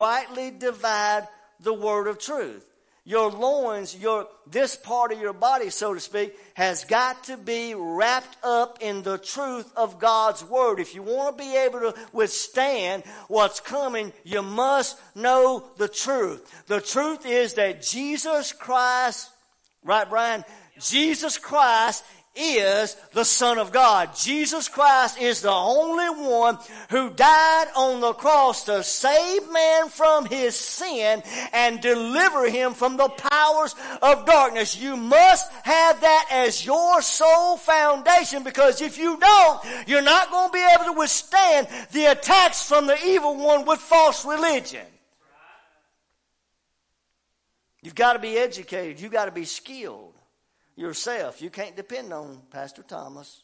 rightly divide the word of truth. Your loins, your, this part of your body, so to speak, has got to be wrapped up in the truth of God's word. If you want to be able to withstand what's coming, you must know the truth. The truth is that Jesus Christ, right, Brian? Jesus Christ is the Son of God. Jesus Christ is the only one who died on the cross to save man from his sin and deliver him from the powers of darkness. You must have that as your sole foundation because if you don't, you're not going to be able to withstand the attacks from the evil one with false religion. You've got to be educated. You've got to be skilled yourself. You can't depend on Pastor Thomas